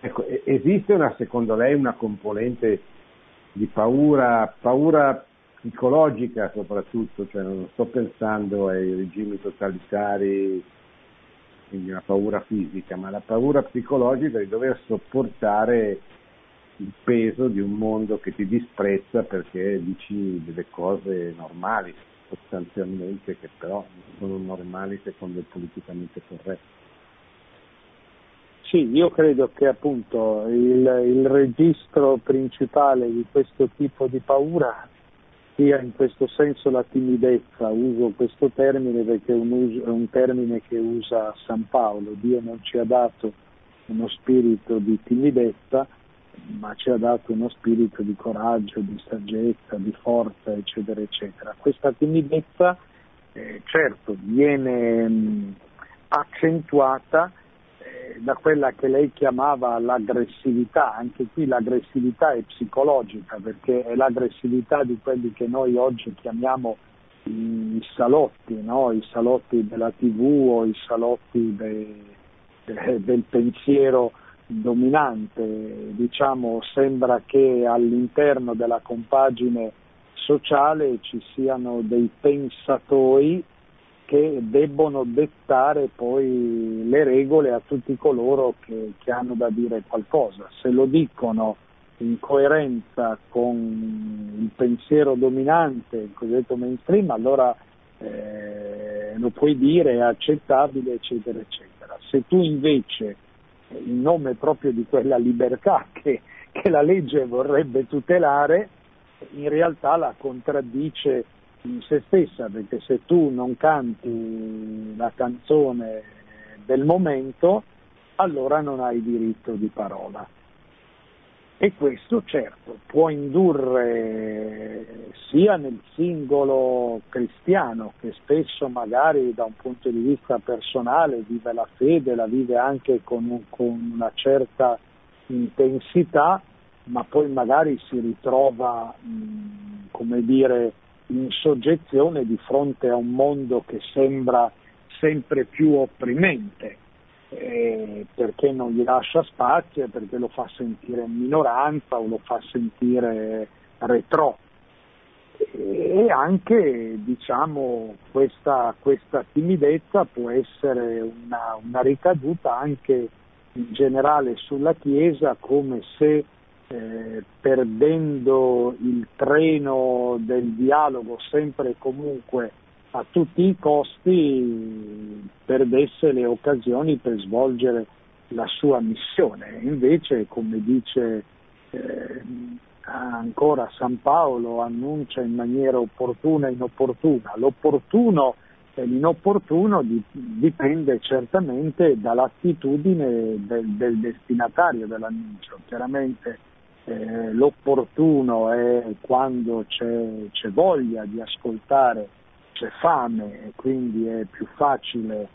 Ecco, esiste una, secondo lei una componente di paura, paura psicologica soprattutto, cioè non sto pensando ai regimi totalitari quindi una paura fisica, ma la paura psicologica di dover sopportare il peso di un mondo che ti disprezza perché dici delle cose normali, sostanzialmente, che però non sono normali secondo il politicamente corretto. Sì, io credo che appunto il, il registro principale di questo tipo di paura sia in questo senso la timidezza, uso questo termine perché è un, uso, è un, termine che usa San Paolo, Dio non ci ha dato uno spirito di timidezza, ma ci ha dato uno spirito di coraggio, di saggezza, di forza, eccetera, eccetera. Questa timidezza eh, certo viene mh, accentuata da quella che lei chiamava l'aggressività, anche qui l'aggressività è psicologica perché è l'aggressività di quelli che noi oggi chiamiamo i salotti, no? i salotti della tv o i salotti de, de, del pensiero dominante, diciamo sembra che all'interno della compagine sociale ci siano dei pensatori che debbono dettare poi le regole a tutti coloro che, che hanno da dire qualcosa. Se lo dicono in coerenza con il pensiero dominante, il cosiddetto mainstream, allora eh, lo puoi dire, è accettabile, eccetera, eccetera. Se tu invece, in nome proprio di quella libertà che, che la legge vorrebbe tutelare, in realtà la contraddice in se stessa, perché se tu non canti la canzone del momento, allora non hai diritto di parola. E questo certo può indurre sia nel singolo cristiano, che spesso magari da un punto di vista personale vive la fede, la vive anche con, con una certa intensità, ma poi magari si ritrova, mh, come dire, in soggezione di fronte a un mondo che sembra sempre più opprimente, eh, perché non gli lascia spazio, perché lo fa sentire in minoranza o lo fa sentire retro. E anche diciamo, questa, questa, timidezza può essere una, una ricaduta anche in generale sulla Chiesa come se eh, perdendo il treno del dialogo sempre e comunque a tutti i costi perdesse le occasioni per svolgere la sua missione. Invece, come dice eh, ancora San Paolo, annuncia in maniera opportuna e inopportuna. L'opportuno e l'inopportuno dipende certamente dall'attitudine del, del destinatario dell'annuncio. Chiaramente eh, l'opportuno è quando c'è, c'è, voglia di ascoltare, c'è fame e quindi è più facile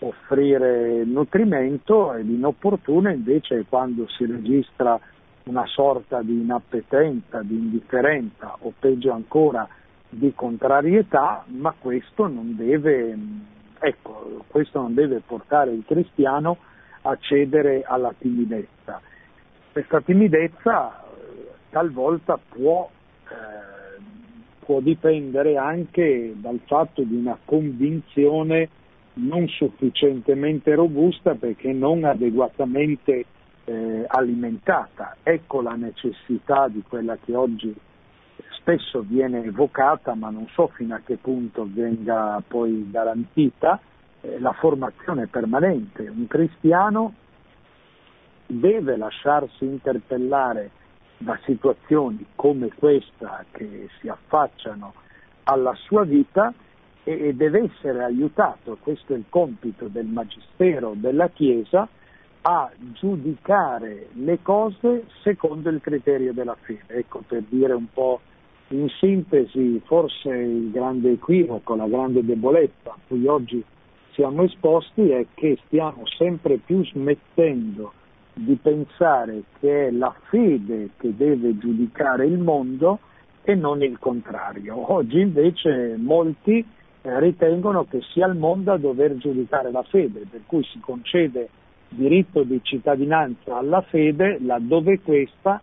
offrire nutrimento e l'inopportuno invece è quando si registra una sorta di inappetenza, di indifferenza o peggio ancora di contrarietà, ma questo non deve, ecco, questo non deve portare il cristiano a cedere alla timidezza questa timidezza eh, talvolta può, eh, può, dipendere anche dal fatto di una convinzione non sufficientemente robusta perché non adeguatamente eh, alimentata. Ecco la necessità di quella che oggi spesso viene evocata, ma non so fino a che punto venga poi garantita, eh, la formazione permanente. Un cristiano deve lasciarsi interpellare da situazioni come questa che si affacciano alla sua vita e, deve essere aiutato, questo è il compito del Magistero della Chiesa, a giudicare le cose secondo il criterio della fede. Ecco, per dire un po' in sintesi, forse il grande equivoco, la grande debolezza a cui oggi siamo esposti è che stiamo sempre più smettendo di pensare che è la fede che deve giudicare il mondo e non il contrario. Oggi invece molti eh, ritengono che sia il mondo a dover giudicare la fede, per cui si concede diritto di cittadinanza alla fede laddove questa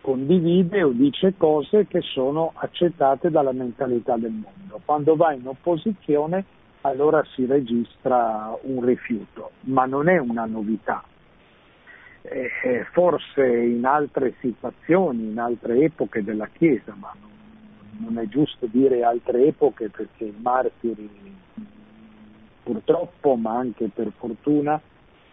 condivide o dice cose che sono accettate dalla mentalità del mondo. Quando va in opposizione allora si registra un rifiuto, ma non è una novità, eh, eh, forse in altre situazioni, in altre epoche della Chiesa, ma non, è giusto dire altre epoche perché i martiri purtroppo, ma anche per fortuna,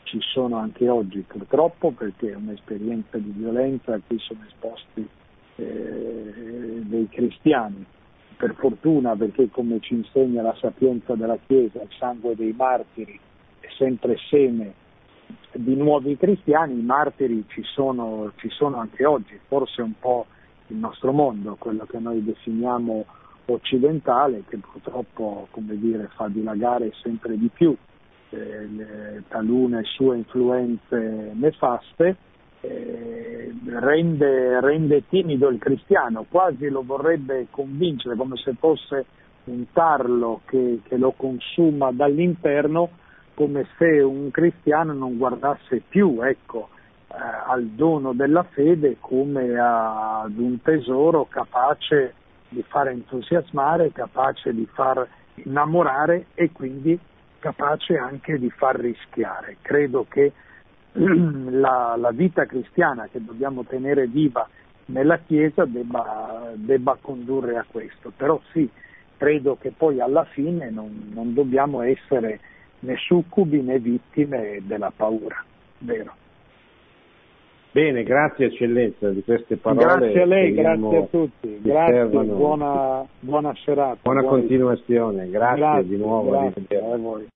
ci sono anche oggi purtroppo perché è un'esperienza di violenza a cui sono esposti eh, dei cristiani. Per fortuna perché come ci insegna la sapienza della Chiesa, il sangue dei martiri è sempre seme di nuovi cristiani, i martiri ci sono, ci sono anche oggi, forse un po' il nostro mondo, quello che noi definiamo occidentale, che purtroppo dire, fa dilagare sempre di più eh, talune sue influenze nefaste, eh, rende, rende, timido il cristiano, quasi lo vorrebbe convincere come se fosse un tarlo che, che lo consuma dall'interno, come se un cristiano non guardasse più ecco, eh, al dono della fede come a, ad un tesoro capace di far entusiasmare, capace di far innamorare e quindi capace anche di far rischiare. Credo che la, la vita cristiana che dobbiamo tenere viva nella Chiesa debba, debba, condurre a questo. Però sì, credo che poi alla fine non, non dobbiamo essere né succubi né vittime della paura, vero? Bene, grazie eccellenza di queste parole. Grazie a lei, grazie a tutti, grazie, buona, buona, serata. Buona buona continuazione, grazie, grazie di nuovo. Grazie a voi.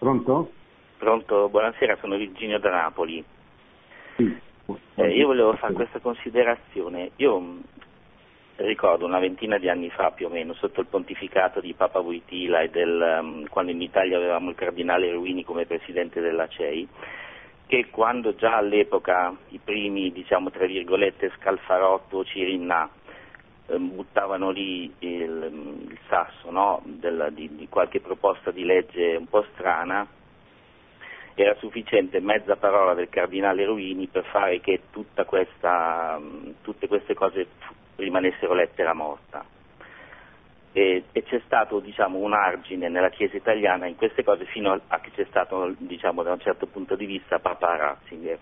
Pronto? Pronto, buonasera, sono Virginio da Napoli. Sì. Eh, io volevo fare questa considerazione. Io mm, ricordo una ventina di anni fa più o meno, sotto il pontificato di Papa Voitila e del, um, quando in Italia avevamo il cardinale Ruini come presidente della CEI, che quando già all'epoca i primi, diciamo tra virgolette, Scalfarotto, Cirinna Ehm, buttavano lì il, il sasso no? Del, di, di, qualche proposta di legge un po' strana, era sufficiente mezza parola del cardinale Ruini per fare che questa, tutte queste cose rimanessero lettera morta. E, e c'è stato diciamo, un argine nella Chiesa italiana in queste cose fino a che c'è stato diciamo, da un certo punto di vista Papa Ratzinger.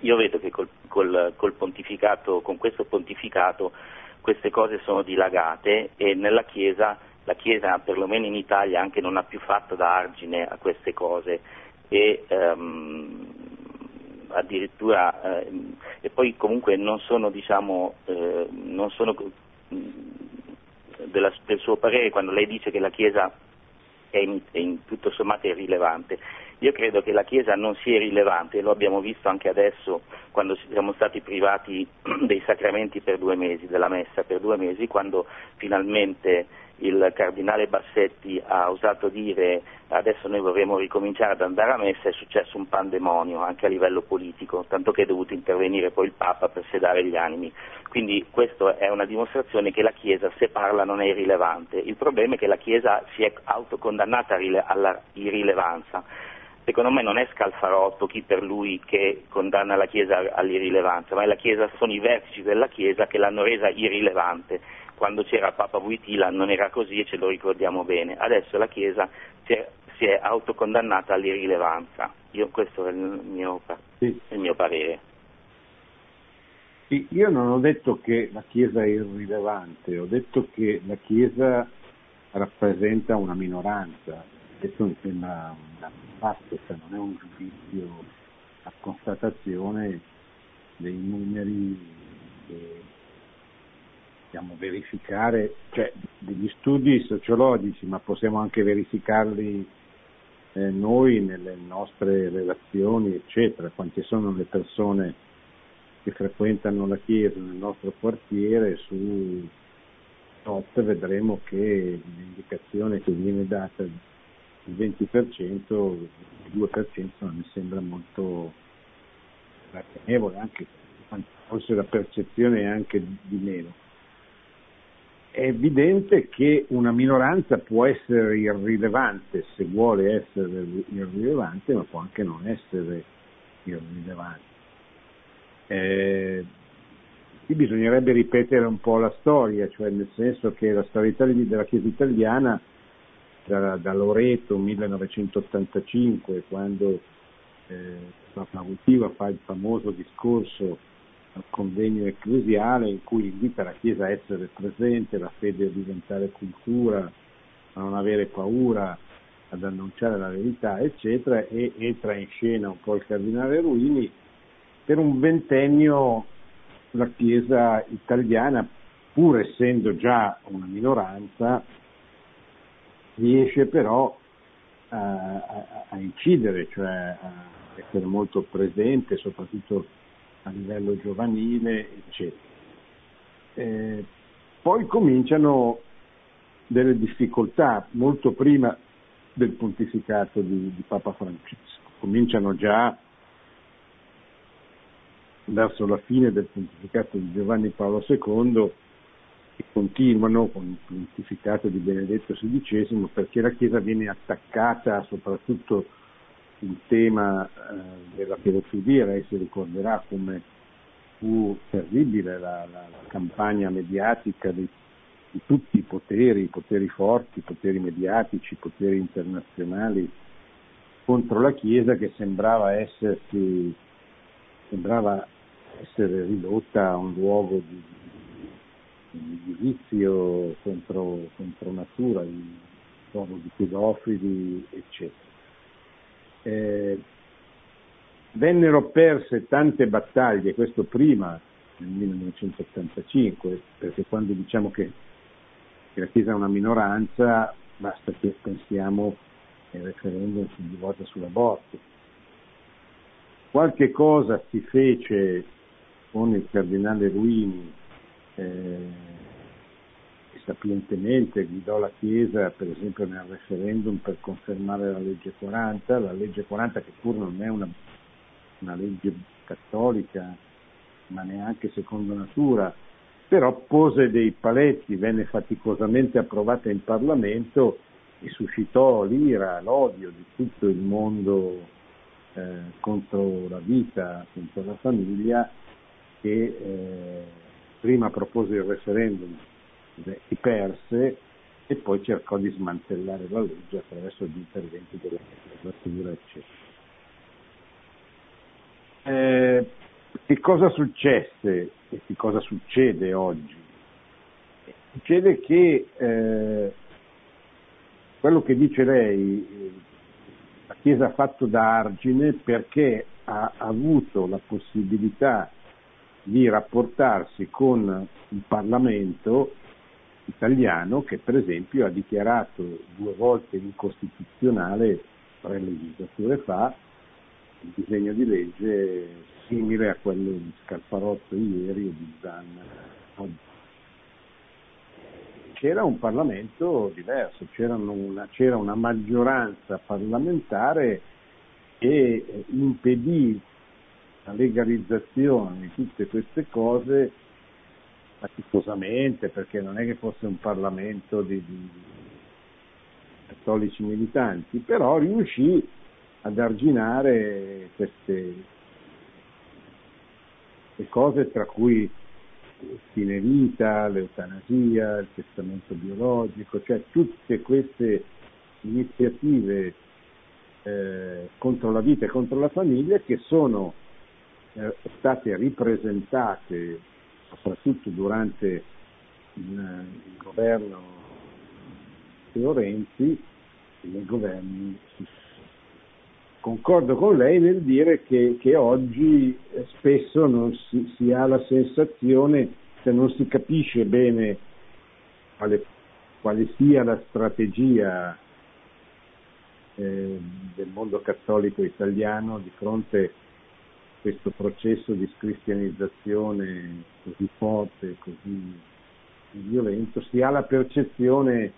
Io vedo che col, col, col pontificato, con questo pontificato queste cose sono dilagate e nella Chiesa, la Chiesa perlomeno in Italia anche non ha più fatto da argine a queste cose. E um, addirittura eh, e poi comunque non sono diciamo eh, non sono della, del suo parere quando lei dice che la Chiesa è in, è in tutto sommato irrilevante. Io credo che la Chiesa non sia rilevante, lo abbiamo visto anche adesso quando siamo stati privati dei sacramenti per due mesi, della messa per due mesi, quando finalmente il cardinale Bassetti ha osato dire adesso noi vorremmo ricominciare ad andare a messa, è successo un pandemonio anche a livello politico, tanto che è dovuto intervenire poi il Papa per sedare gli animi. Quindi questa è una dimostrazione che la Chiesa se parla non è irrilevante. Il problema è che la Chiesa si è autocondannata alla irrilevanza secondo me non è Scalfarotto chi per lui che condanna la Chiesa all'irrilevanza, ma la Chiesa, sono i vertici della Chiesa che l'hanno resa irrilevante. Quando c'era Papa Wojtyla non era così e ce lo ricordiamo bene. Adesso la Chiesa si è, autocondannata all'irrilevanza. Io, questo è il mio, sì. il mio parere. Sì, io non ho detto che la Chiesa è irrilevante, ho detto che la Chiesa rappresenta una minoranza. Questo mi sembra una fatto, cioè non è un giudizio a constatazione dei numeri possiamo verificare, cioè degli studi sociologici, ma possiamo anche verificarli eh, noi nelle nostre relazioni, eccetera, quante sono le persone che frequentano la chiesa nel nostro quartiere, su tot vedremo che l'indicazione che viene data il 20%, il 2% non mi sembra molto ragionevole, anche forse la percezione è anche di meno. È evidente che una minoranza può essere irrilevante se vuole essere irrilevante, ma può anche non essere irrilevante. Eh, qui bisognerebbe ripetere un po' la storia, cioè nel senso che la storia della Chiesa italiana da, da Loreto 1985, quando eh, Papa Votiva fa il famoso discorso convegno ecclesiale in cui invita la Chiesa a essere presente, la fede a diventare cultura, a non avere paura, ad annunciare la verità, eccetera, e entra in scena un po' il cardinale Ruini. Per un ventennio la Chiesa italiana, pur essendo già una minoranza, riesce però a, a, a incidere, cioè a essere molto presente, soprattutto a livello giovanile, eccetera. Eh, poi cominciano delle difficoltà molto prima del pontificato di, di Papa Francesco, cominciano già verso la fine del pontificato di Giovanni Paolo II e continuano con il pontificato di Benedetto XVI perché la Chiesa viene attaccata soprattutto sul tema eh, della pedofilia, lei si ricorderà come fu terribile la, la, la campagna mediatica di, di, tutti i poteri, poteri forti, poteri mediatici, poteri internazionali contro la Chiesa che sembrava essersi sembrava essere ridotta a un luogo di, di giudizio contro, contro natura, di, di pedofili, eccetera. Eh, vennero perse tante battaglie, questo prima nel 1985, perché quando diciamo che, che la Chiesa è una minoranza, basta che pensiamo al referendum sul divorzio sull'aborto. Qualche cosa si fece con il cardinale Ruini eh, sapientemente guidò la Chiesa per esempio nel referendum per confermare la legge 40, la legge 40 che pur non è una, una legge cattolica ma neanche secondo natura, però pose dei paletti, venne faticosamente approvata in Parlamento e suscitò l'ira, l'odio di tutto il mondo eh, contro la vita, contro la famiglia che eh, prima propose il referendum si perse e poi cercò di smantellare la legge attraverso gli interventi della magistratura, eccetera. Eh, che cosa successe e che cosa succede oggi? Succede che eh, quello che dice lei, la Chiesa ha fatto da argine perché ha avuto la possibilità di rapportarsi con il Parlamento italiano che per esempio ha dichiarato due volte incostituzionale tre legislature fa un disegno di legge simile a quello di Scalfarotto ieri e di Zanna oggi. C'era un Parlamento diverso, c'era una, c'era una maggioranza parlamentare che impedì la legalizzazione di tutte queste cose faticosamente, perché non è che fosse un Parlamento di, di cattolici militanti, però riuscì ad arginare queste, queste cose tra cui fine vita, l'eutanasia, il testamento biologico, cioè tutte queste iniziative eh, contro la vita e contro la famiglia che sono eh, state ripresentate soprattutto durante il, il governo Teo Renzi e nei governi Concordo con lei nel dire che, che oggi spesso non si, si, ha la sensazione, se non si capisce bene quale, quale sia la strategia eh, del mondo cattolico italiano di fronte a questo processo di scristianizzazione così forte, così violento, si ha la percezione eh,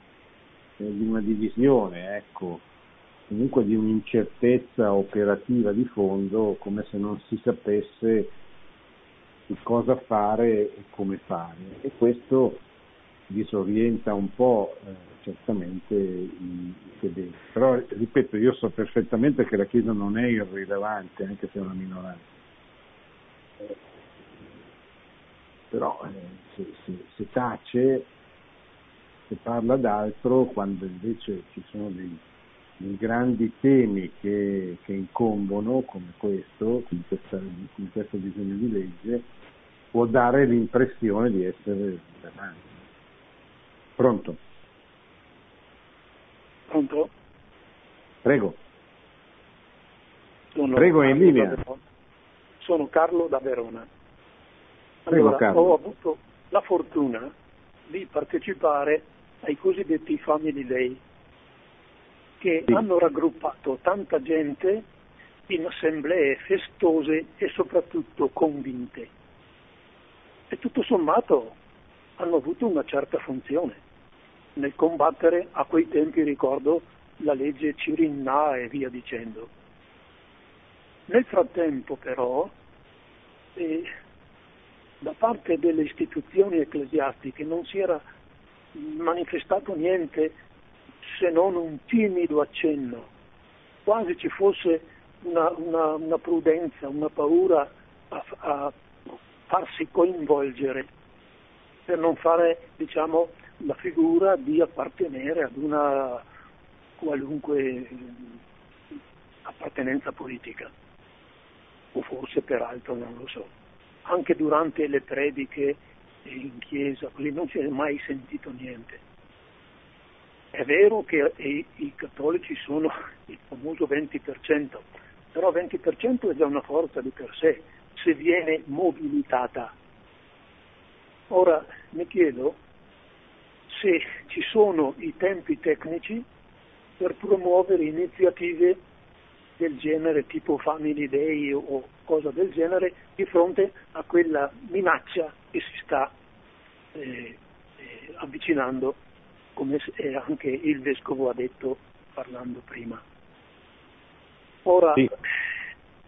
di una divisione, ecco, comunque di un'incertezza operativa di fondo, come se non si sapesse cosa fare e come fare. E questo disorienta un po' eh, certamente i, fedeli. Però, ripeto, io so perfettamente che la Chiesa non è irrilevante, anche se è una minoranza però eh, se, se, se, tace se parla d'altro quando invece ci sono dei, grandi temi che, che, incombono come questo, come, questa, come questo disegno di legge, può dare l'impressione di essere davanti. Pronto? Pronto? Prego. Prego, è in linea. Sono Carlo da Verona. Prego, allora, Carlo. ho avuto la fortuna di partecipare ai cosiddetti Family Day, che Sì. hanno raggruppato tanta gente in assemblee festose e soprattutto convinte. E tutto sommato hanno avuto una certa funzione nel combattere a quei tempi, ricordo, la legge Cirinna e via dicendo. Nel frattempo però, eh, da parte delle istituzioni ecclesiastiche non si era manifestato niente se non un timido accenno, quasi ci fosse una, una- una prudenza, una paura a, a farsi coinvolgere per non fare diciamo, la figura di appartenere ad una qualunque eh, appartenenza politica, o forse peraltro non lo so. Anche durante le prediche in chiesa, così non si è mai sentito niente. È vero che i cattolici sono il famoso 20%, però 20% è già una forza di per sé, se viene mobilitata. Ora mi chiedo se ci sono i tempi tecnici per promuovere iniziative del genere tipo Family Day o cosa del genere di fronte a quella minaccia che si sta eh, eh, avvicinando, come eh, anche il vescovo ha detto parlando prima. Ora, Sì.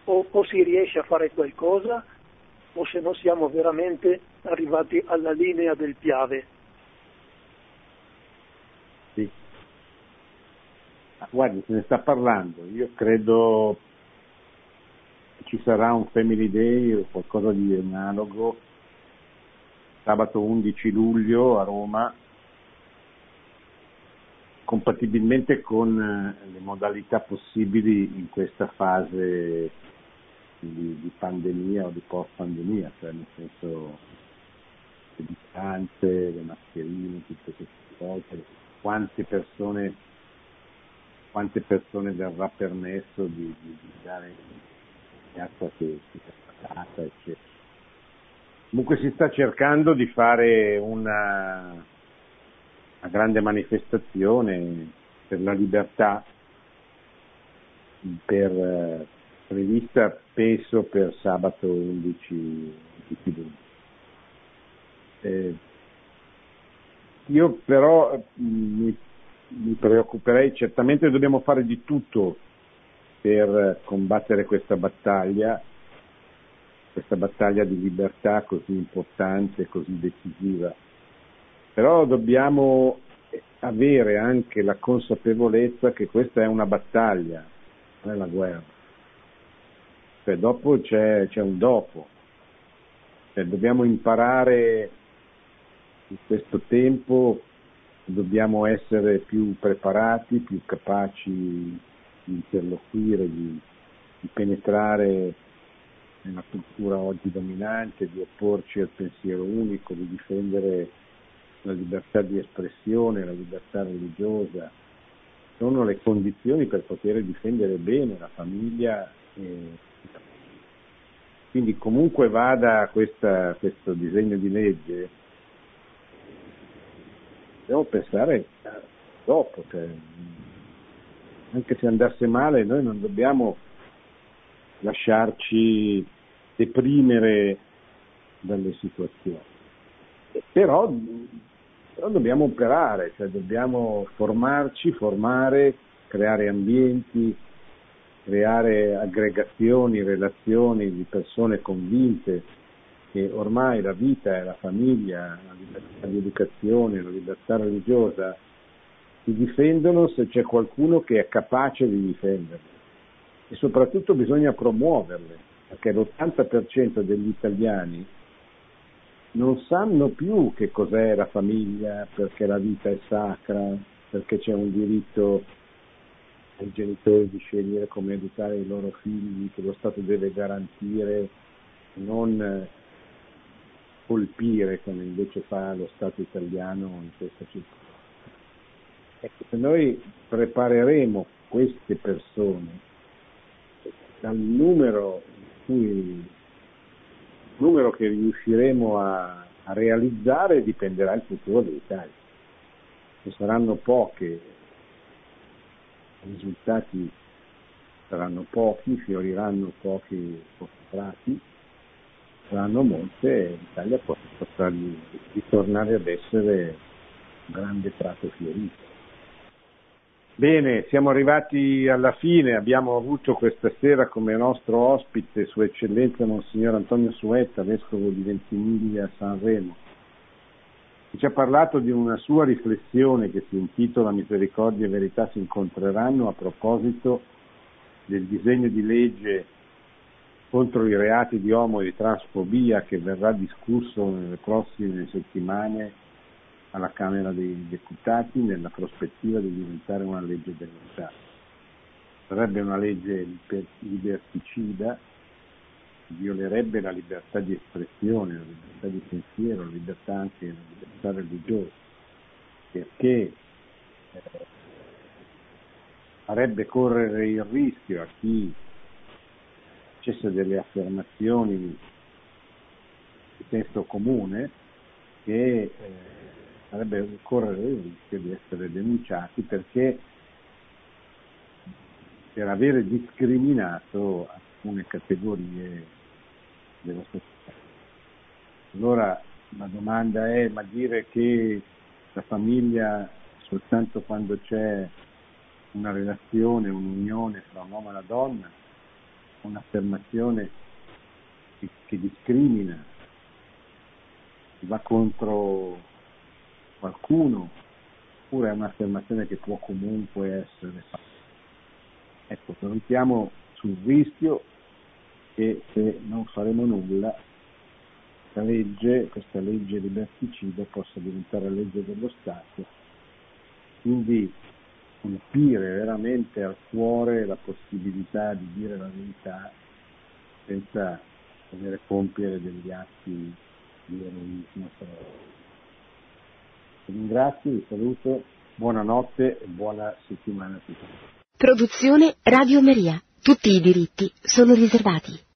o, o si riesce a fare qualcosa o se no siamo veramente arrivati alla linea del Piave. Sì. Ah, Guardi, se ne sta parlando. Io credo ci sarà un Family Day o qualcosa di analogo sabato 11 luglio a Roma, compatibilmente con eh, le modalità possibili in questa fase di, di pandemia o di post-pandemia, cioè nel senso le distanze, le mascherine, tutte queste cose, quante persone, quante persone verrà permesso di, di, di dare piazza è passata, eccetera. Comunque si sta cercando di fare una, una grande manifestazione per la libertà per, eh, prevista penso per sabato 11 di luglio. Eh, io però eh, mi, preoccuperei, certamente dobbiamo fare di tutto per combattere questa battaglia, questa battaglia di libertà così importante, così decisiva. Però dobbiamo avere anche la consapevolezza che questa è una battaglia, non è la guerra. Cioè, dopo c'è, c'è un dopo. Cioè, dobbiamo imparare in questo tempo, dobbiamo essere più preparati, più capaci di interloquire, di, di penetrare nella cultura oggi dominante, di opporci al pensiero unico, di difendere la libertà di espressione, la libertà religiosa. Sono le condizioni per poter difendere bene la famiglia. E... Quindi comunque vada questa, questo disegno di legge, dobbiamo pensare dopo, cioè, anche se andasse male noi non dobbiamo lasciarci deprimere dalle situazioni. Però, però dobbiamo operare, cioè dobbiamo formarci, formare, creare ambienti, creare aggregazioni, relazioni di persone convinte che ormai la vita e la famiglia, la libertà di educazione, la libertà religiosa si difendono se c'è qualcuno che è capace di difenderle. E soprattutto bisogna promuoverle perché l'80% degli italiani non sanno più che cos'è la famiglia, perché la vita è sacra, perché c'è un diritto ai genitori di scegliere come educare i loro figli, che lo Stato deve garantire, non colpire come invece fa lo Stato italiano in questa circostanza. Ecco, se noi prepareremo queste persone dal numero, cui, numero che riusciremo a, a realizzare dipenderà il futuro dell'Italia. Se saranno poche, i risultati saranno pochi, fioriranno pochi, pochi prati, saranno molte, l'Italia potrà ritornare ad essere un grande prato fiorito. Bene, siamo arrivati alla fine, abbiamo avuto questa sera come nostro ospite Sua Eccellenza Monsignor Antonio Suetta, Vescovo di Ventimiglia a Sanremo, che ci ha parlato di una sua riflessione che si intitola Misericordia e Verità si incontreranno a proposito del disegno di legge contro i reati di omo e di transfobia che verrà discusso nelle prossime settimane alla Camera dei Deputati nella prospettiva di diventare una legge dello Stato. Sarebbe una legge liberticida, violerebbe la libertà di espressione, la libertà di pensiero, la libertà anche la libertà religiosa, perché eh, farebbe correre il rischio a chi facesse delle affermazioni di testo comune che eh, sarebbe correre il rischio di essere denunciati perché per avere discriminato alcune categorie della società. Allora la domanda è, ma dire che la famiglia soltanto quando c'è una relazione, un'unione tra un uomo e una donna, un'affermazione che, che discrimina, va contro qualcuno, oppure è un'affermazione che può comunque essere fatta. Ecco, contiamo sul rischio che se non faremo nulla questa legge, questa legge liberticida possa diventare legge dello Stato, quindi colpire veramente al cuore la possibilità di dire la verità senza dover compiere degli atti di eroismo. Vi ringrazio, vi saluto, buonanotte e buona settimana a tutti. Produzione Radio Maria. Tutti i diritti sono riservati.